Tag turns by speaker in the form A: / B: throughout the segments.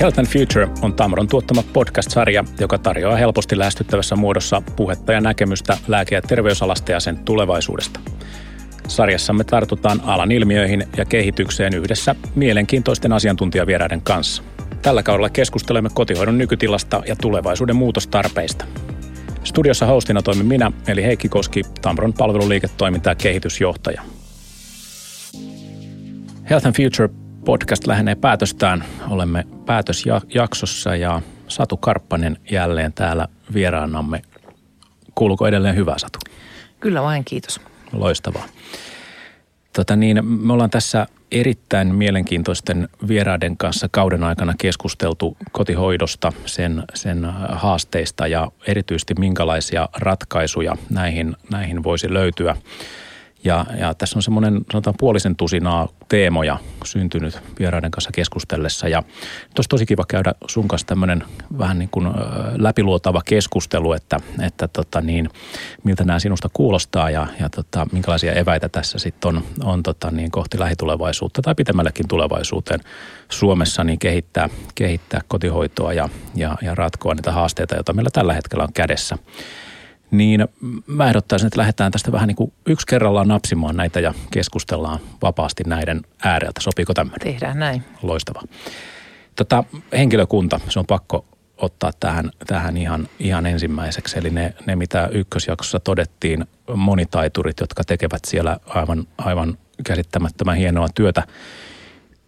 A: Health and Future on Tamron tuottama podcast-sarja, joka tarjoaa helposti lähestyttävässä muodossa puhetta ja näkemystä lääke- ja terveysalasta ja sen tulevaisuudesta. Sarjassamme tartutaan alan ilmiöihin ja kehitykseen yhdessä mielenkiintoisten asiantuntijavieraiden kanssa. Tällä kaudella keskustelemme kotihoidon nykytilasta ja tulevaisuuden muutostarpeista. Studiossa hostina toimin minä, eli Heikki Koski, Tamron palveluliiketoiminta- ja kehitysjohtaja. Health and Future podcast lähenee päätöstään. Olemme päätösjaksossa ja Satu Karppanen jälleen täällä vieraanamme. Kuuluuko edelleen hyvää Satu?
B: Kyllä vain, kiitos.
A: Loistavaa. Tota niin, me ollaan tässä erittäin mielenkiintoisten vieraiden kanssa kauden aikana keskusteltu kotihoidosta, sen, sen haasteista ja erityisesti minkälaisia ratkaisuja näihin, näihin voisi löytyä. Ja, ja tässä on semmoinen sanotaan puolisen tusinaa teemoja syntynyt vieraiden kanssa keskustellessa. Ja olisi tosi kiva käydä sun kanssa tämmöinen vähän niin kuin läpiluotava keskustelu, että, että tota niin, miltä nämä sinusta kuulostaa ja, ja tota, minkälaisia eväitä tässä sitten on, on tota niin kohti lähitulevaisuutta tai pitemmällekin tulevaisuuteen Suomessa niin kehittää, kehittää kotihoitoa ja, ja, ja ratkoa niitä haasteita, joita meillä tällä hetkellä on kädessä niin mä ehdottaisin, että lähdetään tästä vähän niin kuin yksi kerrallaan napsimaan näitä ja keskustellaan vapaasti näiden ääreltä. Sopiiko tämmöinen?
B: Tehdään näin.
A: Loistava. Tota, henkilökunta, se on pakko ottaa tähän, tähän ihan, ihan ensimmäiseksi. Eli ne, ne, mitä ykkösjaksossa todettiin, monitaiturit, jotka tekevät siellä aivan, aivan käsittämättömän hienoa työtä,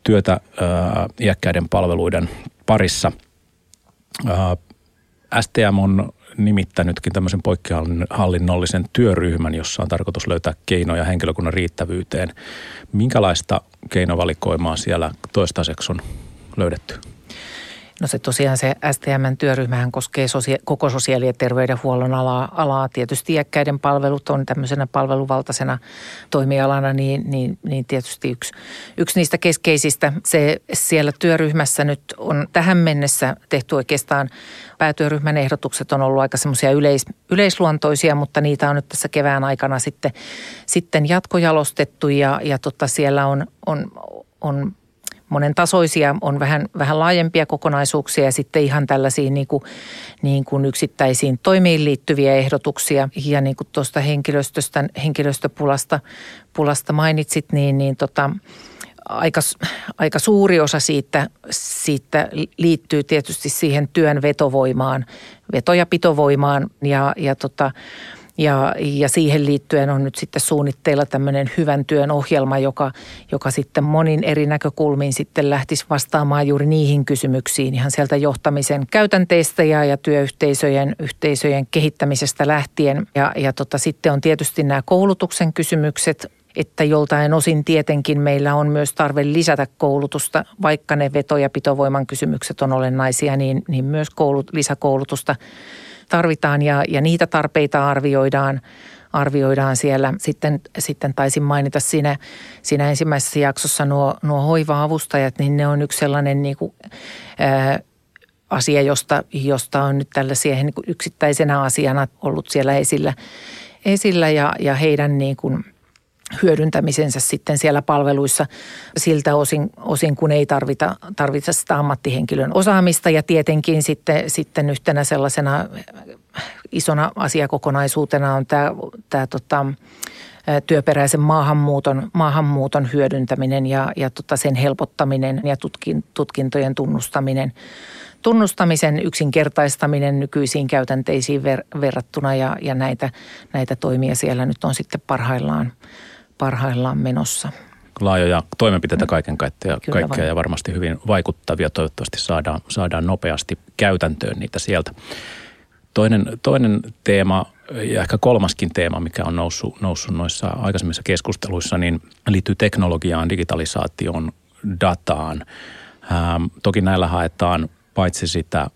A: työtä ää, iäkkäiden palveluiden parissa. Ää, STM on nimittänytkin tämmöisen poikkihallinnollisen työryhmän, jossa on tarkoitus löytää keinoja henkilökunnan riittävyyteen. Minkälaista keinovalikoimaa siellä toistaiseksi on löydetty?
B: No se tosiaan se STM-työryhmähän koskee sosia- koko sosiaali- ja terveydenhuollon alaa, alaa. Tietysti iäkkäiden palvelut on tämmöisenä palveluvaltaisena toimialana, niin, niin, niin tietysti yksi, yksi niistä keskeisistä. Se siellä työryhmässä nyt on tähän mennessä tehty oikeastaan, päätyöryhmän ehdotukset on ollut aika semmoisia yleis, yleisluontoisia, mutta niitä on nyt tässä kevään aikana sitten, sitten jatkojalostettu ja, ja tota siellä on, on, on monen tasoisia, on vähän, vähän laajempia kokonaisuuksia ja sitten ihan tällaisiin niin kuin, niin kuin yksittäisiin toimiin liittyviä ehdotuksia. Ja niin kuin tuosta henkilöstöstä, henkilöstöpulasta pulasta mainitsit, niin, niin tota, aika, aika suuri osa siitä, siitä liittyy tietysti siihen työn vetovoimaan, veto- ja pitovoimaan ja, ja tota, ja, ja siihen liittyen on nyt sitten suunnitteilla tämmöinen hyvän työn ohjelma, joka, joka sitten monin eri näkökulmiin sitten lähtisi vastaamaan juuri niihin kysymyksiin ihan sieltä johtamisen käytänteistä ja, ja työyhteisöjen yhteisöjen kehittämisestä lähtien. Ja, ja tota, sitten on tietysti nämä koulutuksen kysymykset, että joltain osin tietenkin meillä on myös tarve lisätä koulutusta, vaikka ne veto- ja pitovoiman kysymykset on olennaisia, niin, niin myös koulut, lisäkoulutusta – tarvitaan ja, ja niitä tarpeita arvioidaan, arvioidaan siellä. Sitten, sitten taisin mainita siinä, siinä ensimmäisessä jaksossa nuo, nuo hoiva-avustajat, niin ne on yksi sellainen niin kuin, ää, asia, josta, josta on nyt tällaisia niin kuin yksittäisenä asiana ollut siellä esillä, esillä ja, ja heidän niin kuin – hyödyntämisensä sitten siellä palveluissa siltä osin, osin kun ei tarvita, tarvita sitä ammattihenkilön osaamista. Ja tietenkin sitten, sitten yhtenä sellaisena isona asiakokonaisuutena on tämä, tämä tota, työperäisen maahanmuuton, maahanmuuton hyödyntäminen ja, ja tota sen helpottaminen ja tutkin, tutkintojen tunnustaminen tunnustamisen yksinkertaistaminen nykyisiin käytänteisiin ver, verrattuna ja, ja näitä, näitä toimia siellä nyt on sitten parhaillaan parhaillaan menossa.
A: Laajoja toimenpiteitä kaiken kaikkiaan kaikkea ja varmasti hyvin vaikuttavia. Toivottavasti saadaan, saadaan nopeasti käytäntöön niitä sieltä. Toinen, toinen teema ja ehkä kolmaskin teema, mikä on noussut, noussut noissa aikaisemmissa keskusteluissa, niin liittyy teknologiaan, digitalisaatioon, dataan. Ähm, toki näillä haetaan paitsi sitä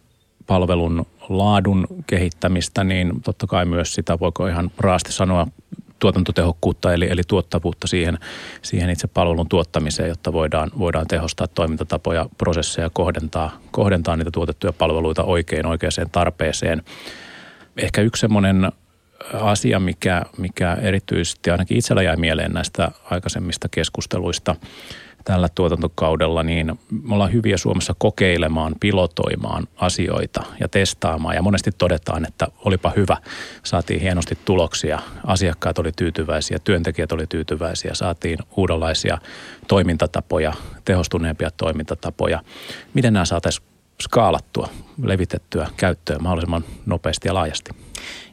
A: palvelun laadun kehittämistä, niin totta kai myös sitä, voiko ihan raasti sanoa, tuotantotehokkuutta eli, eli tuottavuutta siihen, siihen itse palvelun tuottamiseen, jotta voidaan, voidaan tehostaa toimintatapoja, prosesseja, kohdentaa, kohdentaa niitä tuotettuja palveluita oikein oikeaan tarpeeseen. Ehkä yksi semmoinen asia, mikä, mikä erityisesti ainakin itsellä jäi mieleen näistä aikaisemmista keskusteluista tällä tuotantokaudella, niin me ollaan hyviä Suomessa kokeilemaan, pilotoimaan asioita ja testaamaan. Ja monesti todetaan, että olipa hyvä, saatiin hienosti tuloksia, asiakkaat oli tyytyväisiä, työntekijät oli tyytyväisiä, saatiin uudenlaisia toimintatapoja, tehostuneempia toimintatapoja. Miten nämä saataisiin skaalattua, levitettyä käyttöön mahdollisimman nopeasti ja laajasti?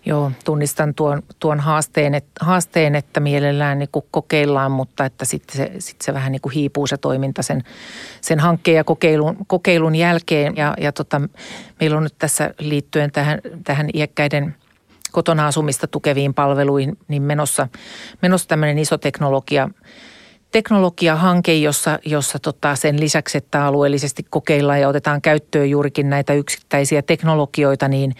B: Joo, tunnistan tuon, tuon haasteen, et, haasteen, että mielellään niin kuin kokeillaan, mutta että sitten se, sit se vähän niin kuin hiipuu se toiminta sen, sen hankkeen ja kokeilun, kokeilun jälkeen. Ja, ja tota, meillä on nyt tässä liittyen tähän, tähän iäkkäiden kotona asumista tukeviin palveluihin, niin menossa, menossa tämmöinen iso teknologia – teknologiahanke, jossa, jossa tota sen lisäksi, että alueellisesti kokeillaan ja otetaan käyttöön juurikin näitä yksittäisiä teknologioita, niin,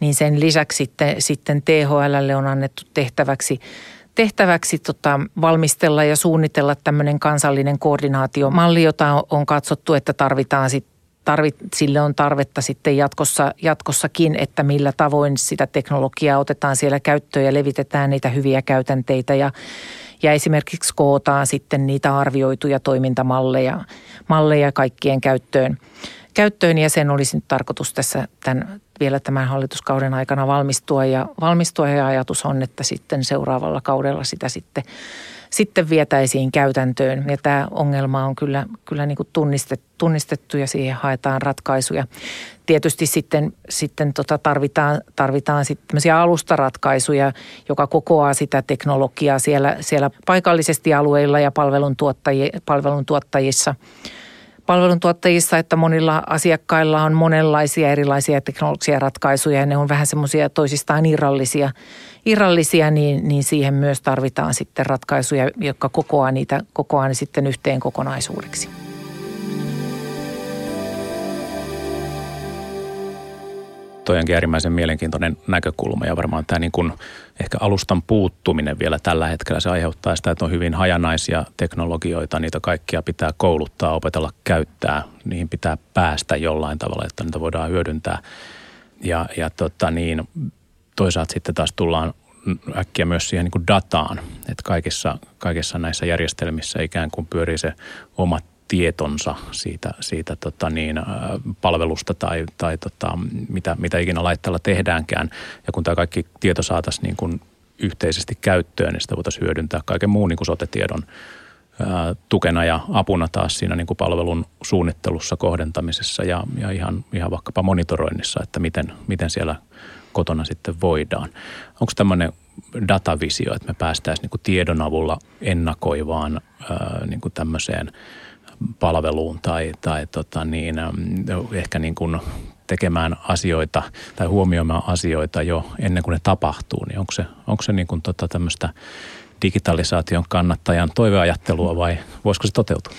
B: niin sen lisäksi sitten, sitten THLlle on annettu tehtäväksi tehtäväksi tota, valmistella ja suunnitella tämmöinen kansallinen koordinaatiomalli, jota on katsottu, että tarvitaan sit, tarvit, sille on tarvetta sitten jatkossa, jatkossakin, että millä tavoin sitä teknologiaa otetaan siellä käyttöön ja levitetään niitä hyviä käytänteitä. Ja ja esimerkiksi kootaan sitten niitä arvioituja toimintamalleja malleja kaikkien käyttöön. Käyttöön ja sen olisi nyt tarkoitus tässä tämän, vielä tämän hallituskauden aikana valmistua ja, valmistua ja ajatus on, että sitten seuraavalla kaudella sitä sitten sitten vietäisiin käytäntöön. Ja tämä ongelma on kyllä, kyllä niin kuin tunnistettu, tunnistettu ja siihen haetaan ratkaisuja. Tietysti sitten, sitten tota tarvitaan, tarvitaan sitten alustaratkaisuja, joka kokoaa sitä teknologiaa siellä, siellä paikallisesti alueilla ja palveluntuottajissa palveluntuottajissa, että monilla asiakkailla on monenlaisia erilaisia teknologisia ratkaisuja ja ne on vähän semmoisia toisistaan irrallisia – irrallisia, niin, niin siihen myös tarvitaan sitten ratkaisuja, jotka kokoaa niitä kokoaa ne sitten yhteen kokonaisuudeksi.
A: Toi onkin äärimmäisen mielenkiintoinen näkökulma ja varmaan tämä niin kuin ehkä alustan puuttuminen vielä tällä hetkellä se aiheuttaa sitä, että on hyvin hajanaisia teknologioita, niitä kaikkia pitää kouluttaa, opetella käyttää, niihin pitää päästä jollain tavalla, että niitä voidaan hyödyntää. Ja, ja tota niin, toisaalta sitten taas tullaan äkkiä myös siihen niin kuin dataan, että kaikissa, kaikissa näissä järjestelmissä ikään kuin pyörii se oma tietonsa siitä, siitä tota niin, palvelusta tai, tai tota, mitä, mitä ikinä laitteella tehdäänkään. Ja kun tämä kaikki tieto saataisiin niin kuin yhteisesti käyttöön, niin sitä voitaisiin hyödyntää kaiken muun niin kuin sotetiedon tukena ja apuna taas siinä niin kuin palvelun suunnittelussa, kohdentamisessa ja, ja ihan, ihan vaikkapa monitoroinnissa, että miten, miten siellä – kotona sitten voidaan. Onko tämmöinen datavisio, että me päästäisiin niin tiedon avulla ennakoivaan niin kuin tämmöiseen palveluun tai, tai tota niin, ehkä niin kuin tekemään asioita tai huomioimaan asioita jo ennen kuin ne tapahtuu, niin onko se, onko se niin kuin tota tämmöistä digitalisaation kannattajan toiveajattelua vai voisiko se toteutua?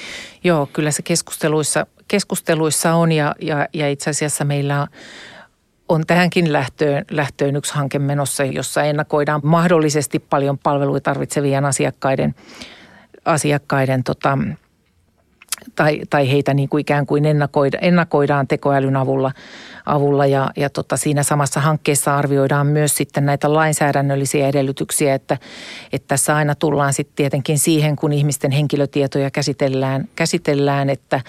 B: Joo, kyllä se keskusteluissa, keskusteluissa on ja, ja, ja itse asiassa meillä on on tähänkin lähtöön, lähtöön yksi hanke menossa, jossa ennakoidaan mahdollisesti paljon palveluita tarvitsevien asiakkaiden, asiakkaiden tota, tai, tai heitä niin kuin ikään kuin ennakoida, ennakoidaan tekoälyn avulla, avulla ja, ja tota, siinä samassa hankkeessa arvioidaan myös sitten näitä lainsäädännöllisiä edellytyksiä, että, että tässä aina tullaan sitten tietenkin siihen, kun ihmisten henkilötietoja käsitellään, käsitellään että,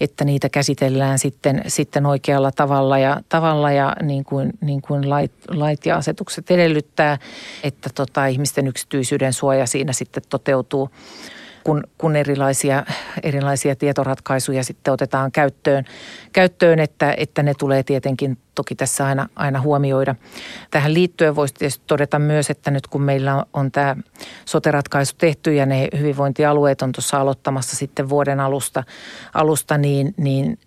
B: että niitä käsitellään sitten, sitten oikealla tavalla ja, tavalla ja niin kuin, niin kuin lait, lait ja asetukset edellyttää, että tota, ihmisten yksityisyyden suoja siinä sitten toteutuu kun, kun erilaisia, erilaisia tietoratkaisuja sitten otetaan käyttöön, käyttöön että, että ne tulee tietenkin toki tässä aina, aina huomioida. Tähän liittyen voisi tietysti todeta myös, että nyt kun meillä on tämä soteratkaisu tehty ja ne hyvinvointialueet on tuossa aloittamassa sitten vuoden alusta, alusta niin, niin,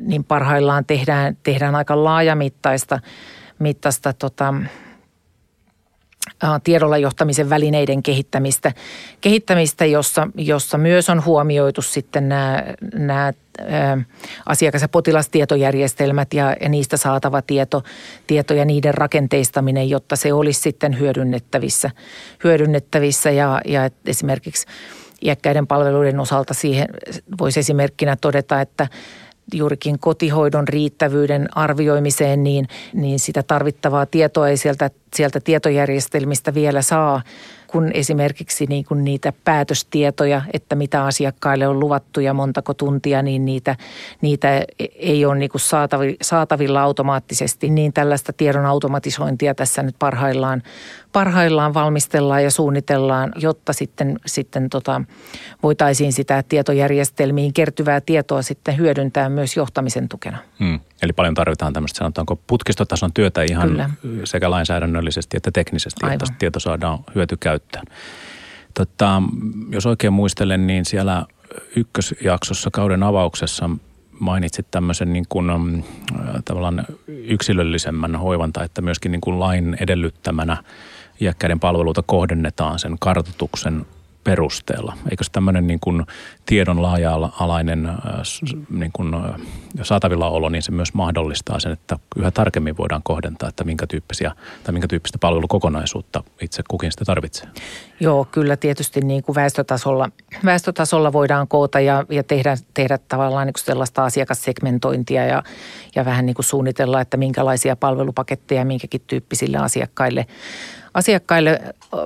B: niin parhaillaan tehdään, tehdään aika laajamittaista mittaista tota, tiedolla johtamisen välineiden kehittämistä, kehittämistä jossa, jossa myös on huomioitu sitten nämä, nämä asiakas- ja potilastietojärjestelmät ja, ja niistä saatava tieto, tieto ja niiden rakenteistaminen, jotta se olisi sitten hyödynnettävissä, hyödynnettävissä. Ja, ja esimerkiksi iäkkäiden palveluiden osalta siihen voisi esimerkkinä todeta, että juurikin kotihoidon riittävyyden arvioimiseen, niin, niin sitä tarvittavaa tietoa ei sieltä, sieltä tietojärjestelmistä vielä saa kun esimerkiksi niin kuin niitä päätöstietoja, että mitä asiakkaille on luvattu ja montako tuntia, niin niitä, niitä ei ole niin kuin saatavilla automaattisesti. Niin tällaista tiedon automatisointia tässä nyt parhaillaan, parhaillaan valmistellaan ja suunnitellaan, jotta sitten, sitten tota, voitaisiin sitä tietojärjestelmiin kertyvää tietoa sitten hyödyntää myös johtamisen tukena.
A: Hmm. Eli paljon tarvitaan tämmöistä sanotaanko putkistotason työtä ihan Kyllä. sekä lainsäädännöllisesti että teknisesti, Aivan. että tieto saadaan hyötykäyttöön. Tota, jos oikein muistelen, niin siellä ykkösjaksossa kauden avauksessa mainitsit tämmöisen niin kuin, äh, tavallaan yksilöllisemmän hoivan tai että myöskin niin kuin lain edellyttämänä iäkkäiden palveluita kohdennetaan sen kartoituksen perusteella. Eikö tämmöinen niin kuin tiedon laaja-alainen äh, niin kuin äh, saatavilla olo, niin se myös mahdollistaa sen, että yhä tarkemmin voidaan kohdentaa, että minkä tyyppisiä tai minkä tyyppistä palvelukokonaisuutta itse kukin sitä tarvitsee.
B: Joo, kyllä tietysti niin kuin väestötasolla, väestötasolla voidaan koota ja, ja tehdä, tehdä tavallaan niin kuin sellaista asiakassegmentointia ja, ja vähän niin kuin suunnitella, että minkälaisia palvelupaketteja minkäkin tyyppisille asiakkaille asiakkaille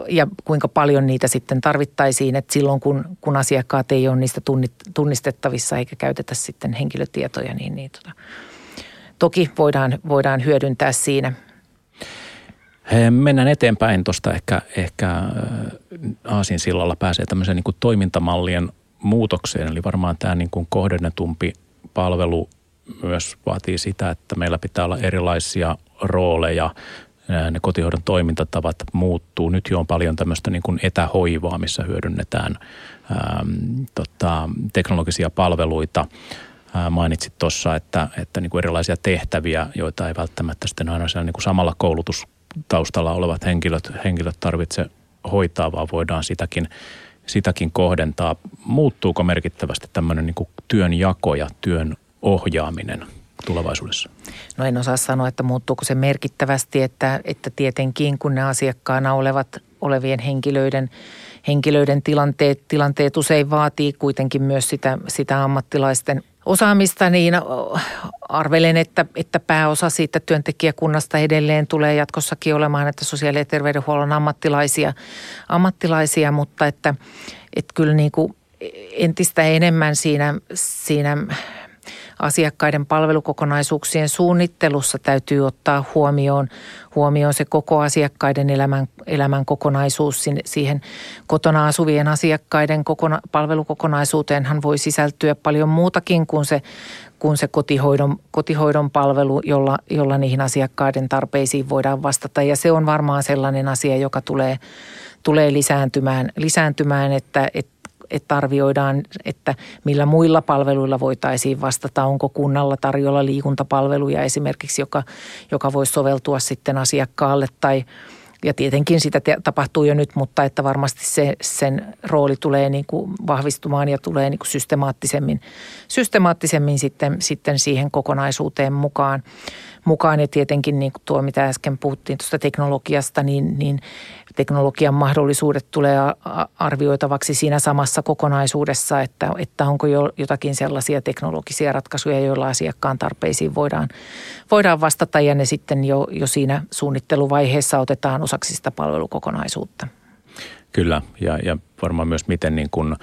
B: ja kuinka paljon niitä sitten tarvittaisiin, että silloin kun, kun asiakkaat ei ole niistä tunnistettavissa eikä käytetä sitten henkilötietoja, niin, niin tota, toki voidaan, voidaan hyödyntää siinä.
A: Mennään eteenpäin tuosta ehkä, ehkä Aasin sillalla pääsee tämmöiseen niin kuin toimintamallien muutokseen, eli varmaan tämä niin kuin kohdennetumpi palvelu myös vaatii sitä, että meillä pitää olla erilaisia rooleja ne kotihoidon toimintatavat muuttuu. Nyt jo on paljon tämmöistä niin kuin etähoivaa, missä hyödynnetään äm, tota, teknologisia palveluita. Ää, mainitsit tuossa, että, että niin kuin erilaisia tehtäviä, joita ei välttämättä sitten aina siellä niin kuin samalla koulutustaustalla olevat henkilöt, henkilöt tarvitse hoitaa, vaan voidaan sitäkin, sitäkin kohdentaa. Muuttuuko merkittävästi tämmöinen niin kuin työn jako ja työn ohjaaminen tulevaisuudessa?
B: No en osaa sanoa, että muuttuuko se merkittävästi, että, että tietenkin kun ne asiakkaana olevat, olevien henkilöiden, henkilöiden tilanteet, tilanteet usein vaatii kuitenkin myös sitä, sitä ammattilaisten osaamista, niin arvelen, että, että pääosa siitä työntekijäkunnasta edelleen tulee jatkossakin olemaan, että sosiaali- ja terveydenhuollon ammattilaisia, ammattilaisia mutta että, että kyllä niin kuin entistä enemmän siinä, siinä asiakkaiden palvelukokonaisuuksien suunnittelussa täytyy ottaa huomioon, huomioon se koko asiakkaiden elämän, elämän kokonaisuus. Siihen kotona asuvien asiakkaiden kokona, palvelukokonaisuuteenhan voi sisältyä paljon muutakin kuin se, kuin se kotihoidon, kotihoidon palvelu, jolla, jolla niihin asiakkaiden tarpeisiin voidaan vastata. Ja se on varmaan sellainen asia, joka tulee, tulee lisääntymään, lisääntymään että, että että arvioidaan, että millä muilla palveluilla voitaisiin vastata. Onko kunnalla tarjolla liikuntapalveluja esimerkiksi, joka, joka voisi soveltua sitten asiakkaalle tai ja tietenkin sitä tapahtuu jo nyt, mutta että varmasti se, sen rooli tulee niin kuin vahvistumaan ja tulee niin kuin systemaattisemmin, systemaattisemmin sitten, sitten siihen kokonaisuuteen mukaan mukaan. Ja tietenkin niin kuin tuo, mitä äsken puhuttiin tuosta teknologiasta, niin, niin teknologian mahdollisuudet tulee arvioitavaksi siinä samassa kokonaisuudessa, että, että onko jo jotakin sellaisia teknologisia ratkaisuja, joilla asiakkaan tarpeisiin voidaan, voidaan vastata ja ne sitten jo, jo siinä suunnitteluvaiheessa otetaan osaksi sitä palvelukokonaisuutta.
A: Kyllä ja, ja varmaan myös miten niin kuin –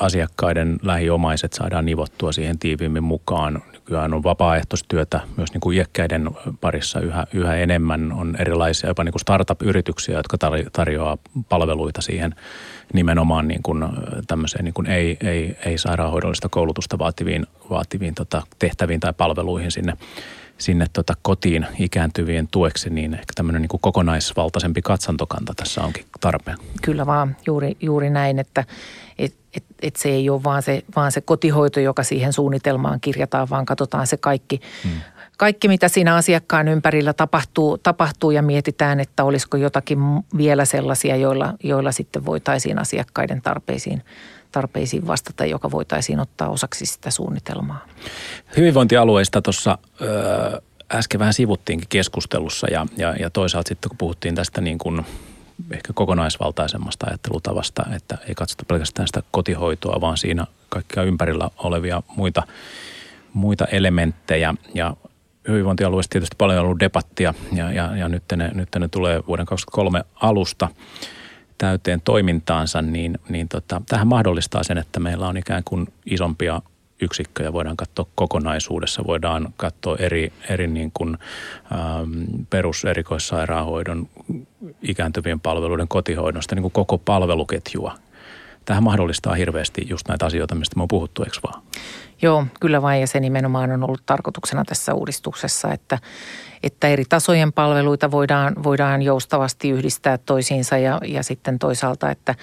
A: asiakkaiden lähiomaiset saadaan nivottua siihen tiiviimmin mukaan. Nykyään on vapaaehtoistyötä myös niin kuin iäkkäiden parissa yhä, yhä enemmän. On erilaisia jopa niin kuin startup-yrityksiä, jotka tarjoaa palveluita siihen nimenomaan niin kuin tämmöiseen niin kuin ei, ei, ei sairaanhoidollista koulutusta vaativiin, vaativiin tota tehtäviin tai palveluihin sinne sinne tota kotiin ikääntyvien tueksi, niin ehkä tämmöinen niin kuin kokonaisvaltaisempi katsantokanta tässä onkin tarpeen.
B: Kyllä vaan, juuri, juuri näin, että et, et, et se ei ole vaan se, vaan se kotihoito, joka siihen suunnitelmaan kirjataan, vaan katsotaan se kaikki, hmm. kaikki mitä siinä asiakkaan ympärillä tapahtuu, tapahtuu ja mietitään, että olisiko jotakin vielä sellaisia, joilla, joilla sitten voitaisiin asiakkaiden tarpeisiin tarpeisiin vastata, joka voitaisiin ottaa osaksi sitä suunnitelmaa.
A: Hyvinvointialueista tuossa äsken vähän sivuttiinkin keskustelussa ja, ja, ja toisaalta sitten kun puhuttiin tästä niin kuin ehkä kokonaisvaltaisemmasta ajattelutavasta, että ei katsota pelkästään sitä kotihoitoa, vaan siinä kaikkia ympärillä olevia muita, muita elementtejä. Ja hyvinvointialueessa tietysti paljon ollut debattia ja, ja, ja nyt, ne, nyt ne tulee vuoden 2023 alusta täyteen toimintaansa, niin, niin tota, tähän mahdollistaa sen, että meillä on ikään kuin isompia yksikköjä voidaan katsoa kokonaisuudessa, voidaan katsoa eri, eri niin kuin, ähm, peruserikoissairaanhoidon, ikääntyvien palveluiden, kotihoidosta, niin kuin koko palveluketjua. Tähän mahdollistaa hirveästi just näitä asioita, mistä me on puhuttu, eikö vaan?
B: Joo, kyllä vain ja se nimenomaan on ollut tarkoituksena tässä uudistuksessa, että, että eri tasojen palveluita voidaan, voidaan joustavasti yhdistää toisiinsa ja, ja sitten toisaalta, että,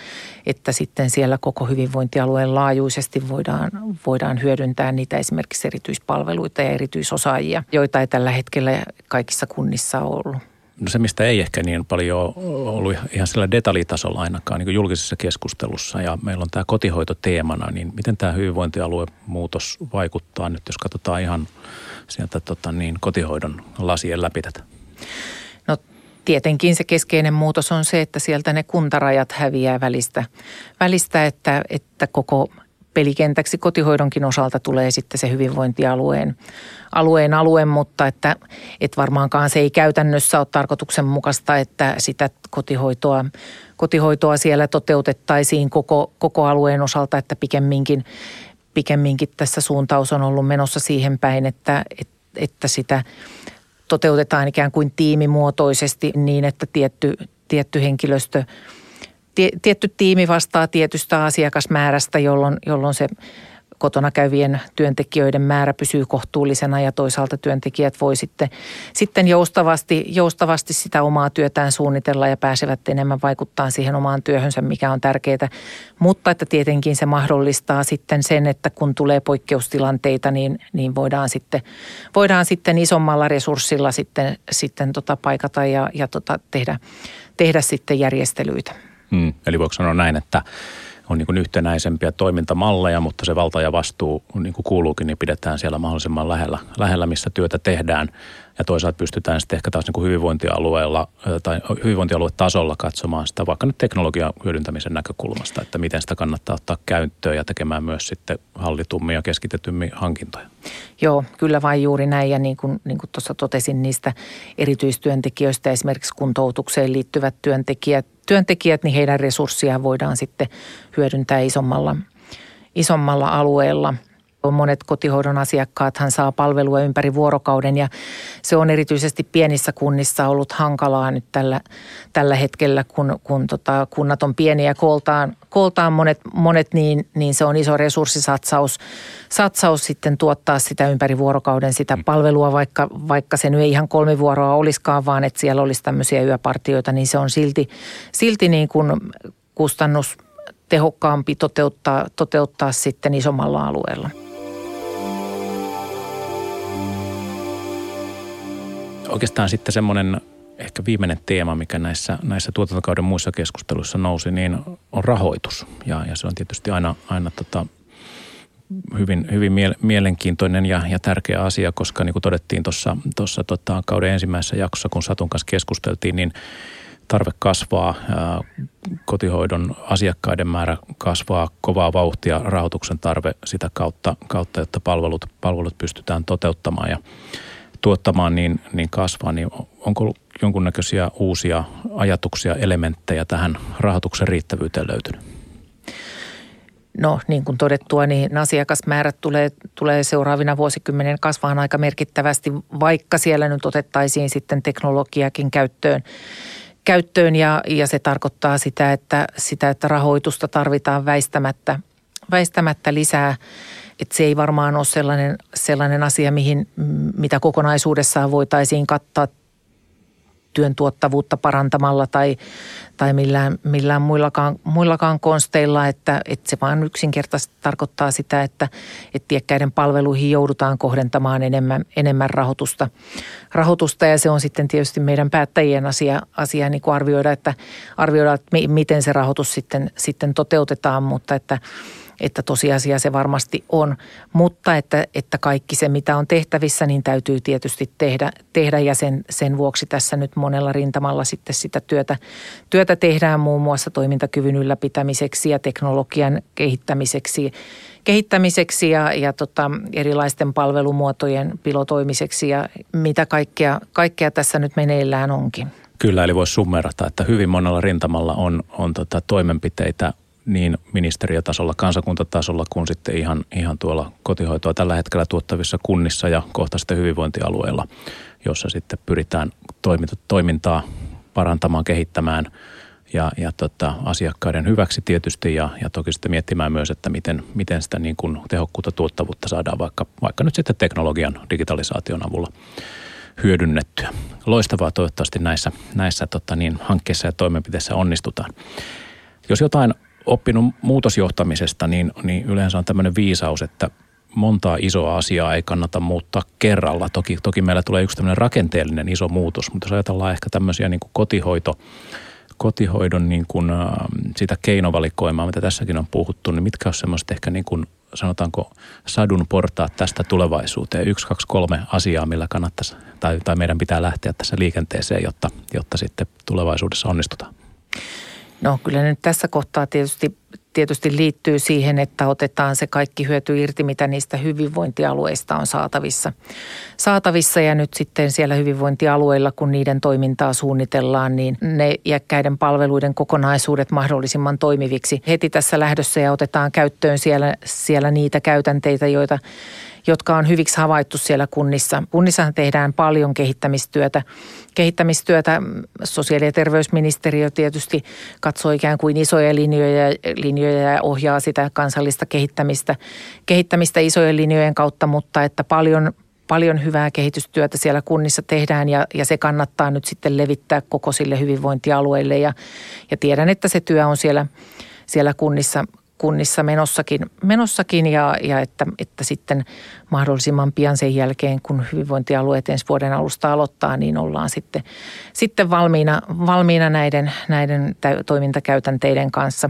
B: että sitten siellä koko hyvinvointialueen laajuisesti voidaan, voidaan hyödyntää niitä esimerkiksi erityispalveluita ja erityisosaajia, joita ei tällä hetkellä kaikissa kunnissa ole ollut.
A: No se, mistä ei ehkä niin paljon ollut ihan sillä detaljitasolla ainakaan niin julkisessa keskustelussa ja meillä on tämä kotihoito teemana, niin miten tämä hyvinvointialue muutos vaikuttaa nyt, jos katsotaan ihan sieltä tota, niin, kotihoidon lasien läpi tätä?
B: No tietenkin se keskeinen muutos on se, että sieltä ne kuntarajat häviää välistä, välistä että, että koko pelikentäksi. Kotihoidonkin osalta tulee sitten se hyvinvointialueen alueen alue, mutta että, että varmaankaan se ei käytännössä ole tarkoituksenmukaista, että sitä kotihoitoa, kotihoitoa siellä toteutettaisiin koko, koko alueen osalta, että pikemminkin, pikemminkin tässä suuntaus on ollut menossa siihen päin, että, että, sitä toteutetaan ikään kuin tiimimuotoisesti niin, että tietty, tietty henkilöstö – tietty tiimi vastaa tietystä asiakasmäärästä, jolloin, jolloin se kotona käyvien työntekijöiden määrä pysyy kohtuullisena ja toisaalta työntekijät voi sitten, sitten joustavasti, joustavasti sitä omaa työtään suunnitella ja pääsevät enemmän vaikuttaa siihen omaan työhönsä, mikä on tärkeää. Mutta että tietenkin se mahdollistaa sitten sen, että kun tulee poikkeustilanteita, niin, niin voidaan, sitten, voidaan sitten isommalla resurssilla sitten, sitten tota paikata ja, ja tota tehdä, tehdä sitten järjestelyitä.
A: Hmm. Eli voiko sanoa näin, että on niin kuin yhtenäisempiä toimintamalleja, mutta se valta ja vastuu, niin kuin kuuluukin, niin pidetään siellä mahdollisimman lähellä, lähellä, missä työtä tehdään. Ja toisaalta pystytään sitten ehkä taas niin kuin hyvinvointialueella tai hyvinvointialuetasolla katsomaan sitä vaikka nyt teknologian hyödyntämisen näkökulmasta, että miten sitä kannattaa ottaa käyttöön ja tekemään myös sitten hallitummin ja keskitetymmin hankintoja.
B: Joo, kyllä vain juuri näin ja niin kuin, niin kuin tuossa totesin niistä erityistyöntekijöistä, esimerkiksi kuntoutukseen liittyvät työntekijät, työntekijät, niin heidän resurssiaan voidaan sitten hyödyntää isommalla, isommalla alueella. Monet kotihoidon asiakkaathan saa palvelua ympäri vuorokauden ja se on erityisesti pienissä kunnissa ollut hankalaa nyt tällä, tällä hetkellä, kun, kun tota, kunnat on pieniä kooltaan, kooltaan monet, monet niin, niin se on iso resurssisatsaus satsaus sitten tuottaa sitä ympäri vuorokauden sitä mm. palvelua, vaikka, vaikka se nyt ei ihan kolme vuoroa olisikaan, vaan että siellä olisi tämmöisiä yöpartioita, niin se on silti, silti niin kuin kustannus tehokkaampi toteuttaa, toteuttaa sitten isommalla alueella.
A: Oikeastaan sitten semmoinen ehkä viimeinen teema, mikä näissä, näissä tuotantokauden muissa keskusteluissa nousi, niin on rahoitus. Ja, ja se on tietysti aina, aina tota, hyvin, hyvin mielenkiintoinen ja, ja tärkeä asia, koska niin kuin todettiin tuossa tota, kauden ensimmäisessä jaksossa, kun Satun kanssa keskusteltiin, niin tarve kasvaa, ää, kotihoidon asiakkaiden määrä kasvaa kovaa vauhtia, rahoituksen tarve sitä kautta, kautta jotta palvelut, palvelut pystytään toteuttamaan ja tuottamaan, niin, niin kasvaa. Niin onko jonkunnäköisiä uusia ajatuksia, elementtejä tähän rahoituksen riittävyyteen löytynyt?
B: No niin kuin todettua, niin asiakasmäärät tulee, tulee seuraavina vuosikymmenen kasvaan aika merkittävästi, vaikka siellä nyt otettaisiin sitten teknologiakin käyttöön. käyttöön ja, ja se tarkoittaa sitä että, sitä, että rahoitusta tarvitaan väistämättä, väistämättä lisää. Että se ei varmaan ole sellainen, sellainen asia, mihin, mitä kokonaisuudessaan voitaisiin kattaa työn tuottavuutta parantamalla tai, tai millään, millään muillakaan, muillakaan konsteilla, että, että se vaan yksinkertaisesti tarkoittaa sitä, että, että tiekkäiden palveluihin joudutaan kohdentamaan enemmän, enemmän rahoitusta, rahoitusta. Ja se on sitten tietysti meidän päättäjien asia, asia niin kuin arvioida, että, arvioida, että miten se rahoitus sitten, sitten toteutetaan, mutta että – että tosiasia se varmasti on, mutta että, että kaikki se, mitä on tehtävissä, niin täytyy tietysti tehdä, tehdä. Ja sen, sen vuoksi tässä nyt monella rintamalla sitten sitä työtä, työtä tehdään muun muassa toimintakyvyn ylläpitämiseksi ja teknologian kehittämiseksi kehittämiseksi ja, ja tota, erilaisten palvelumuotojen pilotoimiseksi. Ja mitä kaikkea, kaikkea tässä nyt meneillään onkin.
A: Kyllä, eli voisi summerata, että hyvin monella rintamalla on, on tota toimenpiteitä niin ministeriötasolla, kansakuntatasolla kuin sitten ihan, ihan tuolla kotihoitoa tällä hetkellä tuottavissa kunnissa ja kohta sitten hyvinvointialueilla, jossa sitten pyritään toimintaa parantamaan, kehittämään ja, ja tota, asiakkaiden hyväksi tietysti ja, ja toki sitten miettimään myös, että miten, miten sitä niin kuin tehokkuutta tuottavuutta saadaan vaikka, vaikka nyt sitten teknologian, digitalisaation avulla hyödynnettyä. Loistavaa toivottavasti näissä, näissä tota niin, hankkeissa ja toimenpiteissä onnistutaan. Jos jotain oppinut muutosjohtamisesta, niin, niin yleensä on tämmöinen viisaus, että montaa isoa asiaa ei kannata muuttaa kerralla. Toki, toki meillä tulee yksi tämmöinen rakenteellinen iso muutos, mutta jos ajatellaan ehkä tämmöisiä niin kuin kotihoito, kotihoidon niin kuin, äh, sitä keinovalikoimaa, mitä tässäkin on puhuttu, niin mitkä on semmoiset ehkä niin kuin, sanotaanko sadun portaat tästä tulevaisuuteen? Yksi, kaksi, kolme asiaa, millä kannattaisi tai, tai meidän pitää lähteä tässä liikenteeseen, jotta, jotta sitten tulevaisuudessa onnistutaan.
B: No kyllä nyt tässä kohtaa tietysti, tietysti liittyy siihen, että otetaan se kaikki hyöty irti, mitä niistä hyvinvointialueista on saatavissa. Saatavissa ja nyt sitten siellä hyvinvointialueilla, kun niiden toimintaa suunnitellaan, niin ne iäkkäiden palveluiden kokonaisuudet mahdollisimman toimiviksi heti tässä lähdössä ja otetaan käyttöön siellä, siellä niitä käytänteitä, joita jotka on hyviksi havaittu siellä kunnissa. Kunnissahan tehdään paljon kehittämistyötä. Kehittämistyötä sosiaali- ja terveysministeriö tietysti katsoo ikään kuin isoja linjoja, linjoja ja ohjaa sitä kansallista kehittämistä, kehittämistä isojen linjojen kautta, mutta että paljon, paljon hyvää kehitystyötä siellä kunnissa tehdään ja, ja se kannattaa nyt sitten levittää koko sille hyvinvointialueille ja, ja tiedän, että se työ on siellä, siellä kunnissa, kunnissa menossakin, menossakin ja, ja että, että sitten mahdollisimman pian sen jälkeen, kun hyvinvointialueet ensi vuoden alusta aloittaa, niin ollaan sitten, sitten valmiina, valmiina näiden, näiden toimintakäytänteiden kanssa.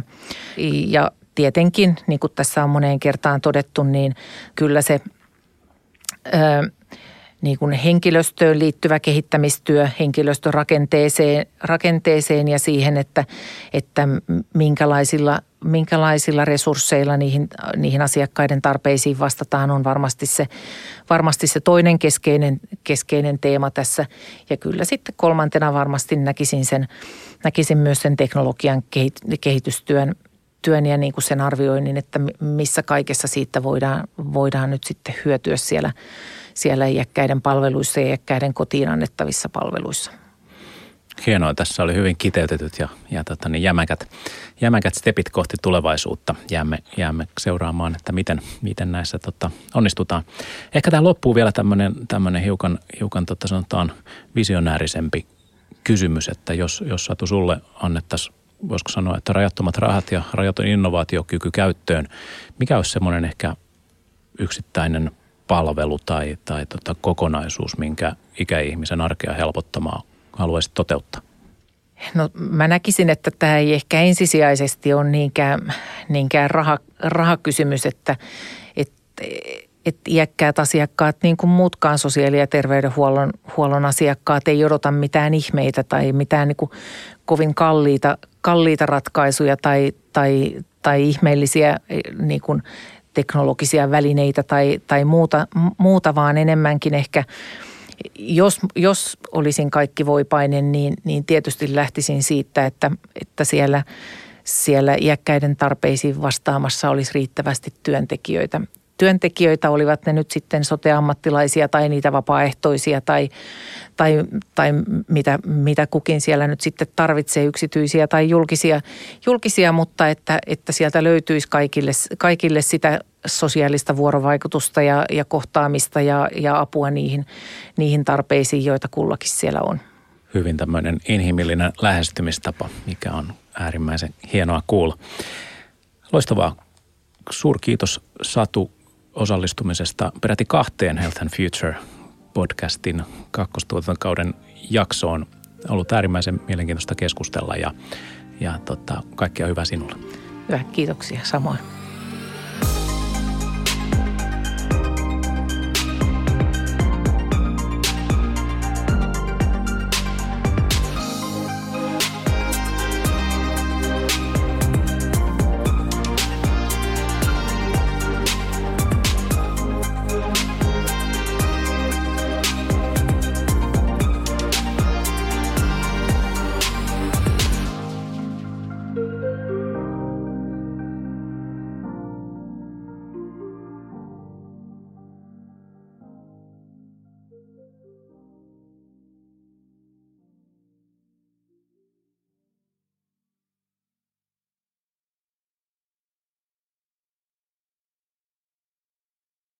B: Ja tietenkin, niin kuin tässä on moneen kertaan todettu, niin kyllä se... Öö, niin kuin henkilöstöön liittyvä kehittämistyö henkilöstön rakenteeseen, rakenteeseen ja siihen, että, että minkälaisilla, minkälaisilla resursseilla niihin, niihin asiakkaiden tarpeisiin vastataan on varmasti se, varmasti se toinen keskeinen, keskeinen teema tässä. Ja kyllä sitten kolmantena varmasti näkisin, sen, näkisin myös sen teknologian kehitystyön työn ja niin kuin sen arvioinnin, että missä kaikessa siitä voidaan, voidaan nyt sitten hyötyä siellä – siellä iäkkäiden palveluissa ja iäkkäiden kotiin annettavissa palveluissa.
A: Hienoa. Tässä oli hyvin kiteytetyt ja, ja tota, niin jämäkät, jämäkät stepit kohti tulevaisuutta. Jäämme, jäämme seuraamaan, että miten, miten näissä tota, onnistutaan. Ehkä tämä loppuu vielä tämmöinen hiukan, hiukan tota, sanotaan visionäärisempi kysymys, että jos, jos Satu sulle annettaisiin, voisiko sanoa, että rajattomat rahat ja rajaton innovaatiokyky käyttöön, mikä olisi semmoinen ehkä yksittäinen – palvelu tai, tai tota kokonaisuus, minkä ikäihmisen arkea helpottamaan haluaisit toteuttaa?
B: No mä näkisin, että tämä ei ehkä ensisijaisesti ole niinkään, niinkään raha, rahakysymys, että, että, että iäkkäät asiakkaat, niin kuin muutkaan sosiaali- ja terveydenhuollon huollon asiakkaat, ei odota mitään ihmeitä tai mitään niin kuin kovin kalliita, kalliita ratkaisuja tai, tai, tai ihmeellisiä niin kuin teknologisia välineitä tai, tai muuta, muuta, vaan enemmänkin ehkä jos, jos olisin kaikki voipainen, niin, niin tietysti lähtisin siitä, että, että siellä, siellä iäkkäiden tarpeisiin vastaamassa olisi riittävästi työntekijöitä työntekijöitä, olivat ne nyt sitten sote-ammattilaisia tai niitä vapaaehtoisia tai, tai, tai mitä, mitä kukin siellä nyt sitten tarvitsee, yksityisiä tai julkisia, julkisia mutta että, että sieltä löytyisi kaikille, kaikille sitä sosiaalista vuorovaikutusta ja, ja kohtaamista ja, ja apua niihin, niihin tarpeisiin, joita kullakin siellä on.
A: Hyvin tämmöinen inhimillinen lähestymistapa, mikä on äärimmäisen hienoa kuulla. Loistavaa. Suurkiitos Satu osallistumisesta peräti kahteen Health and Future podcastin kakkostuotantokauden jaksoon. Ollut äärimmäisen mielenkiintoista keskustella ja, ja tota, kaikkea hyvää sinulle.
B: Hyvä, kiitoksia samoin.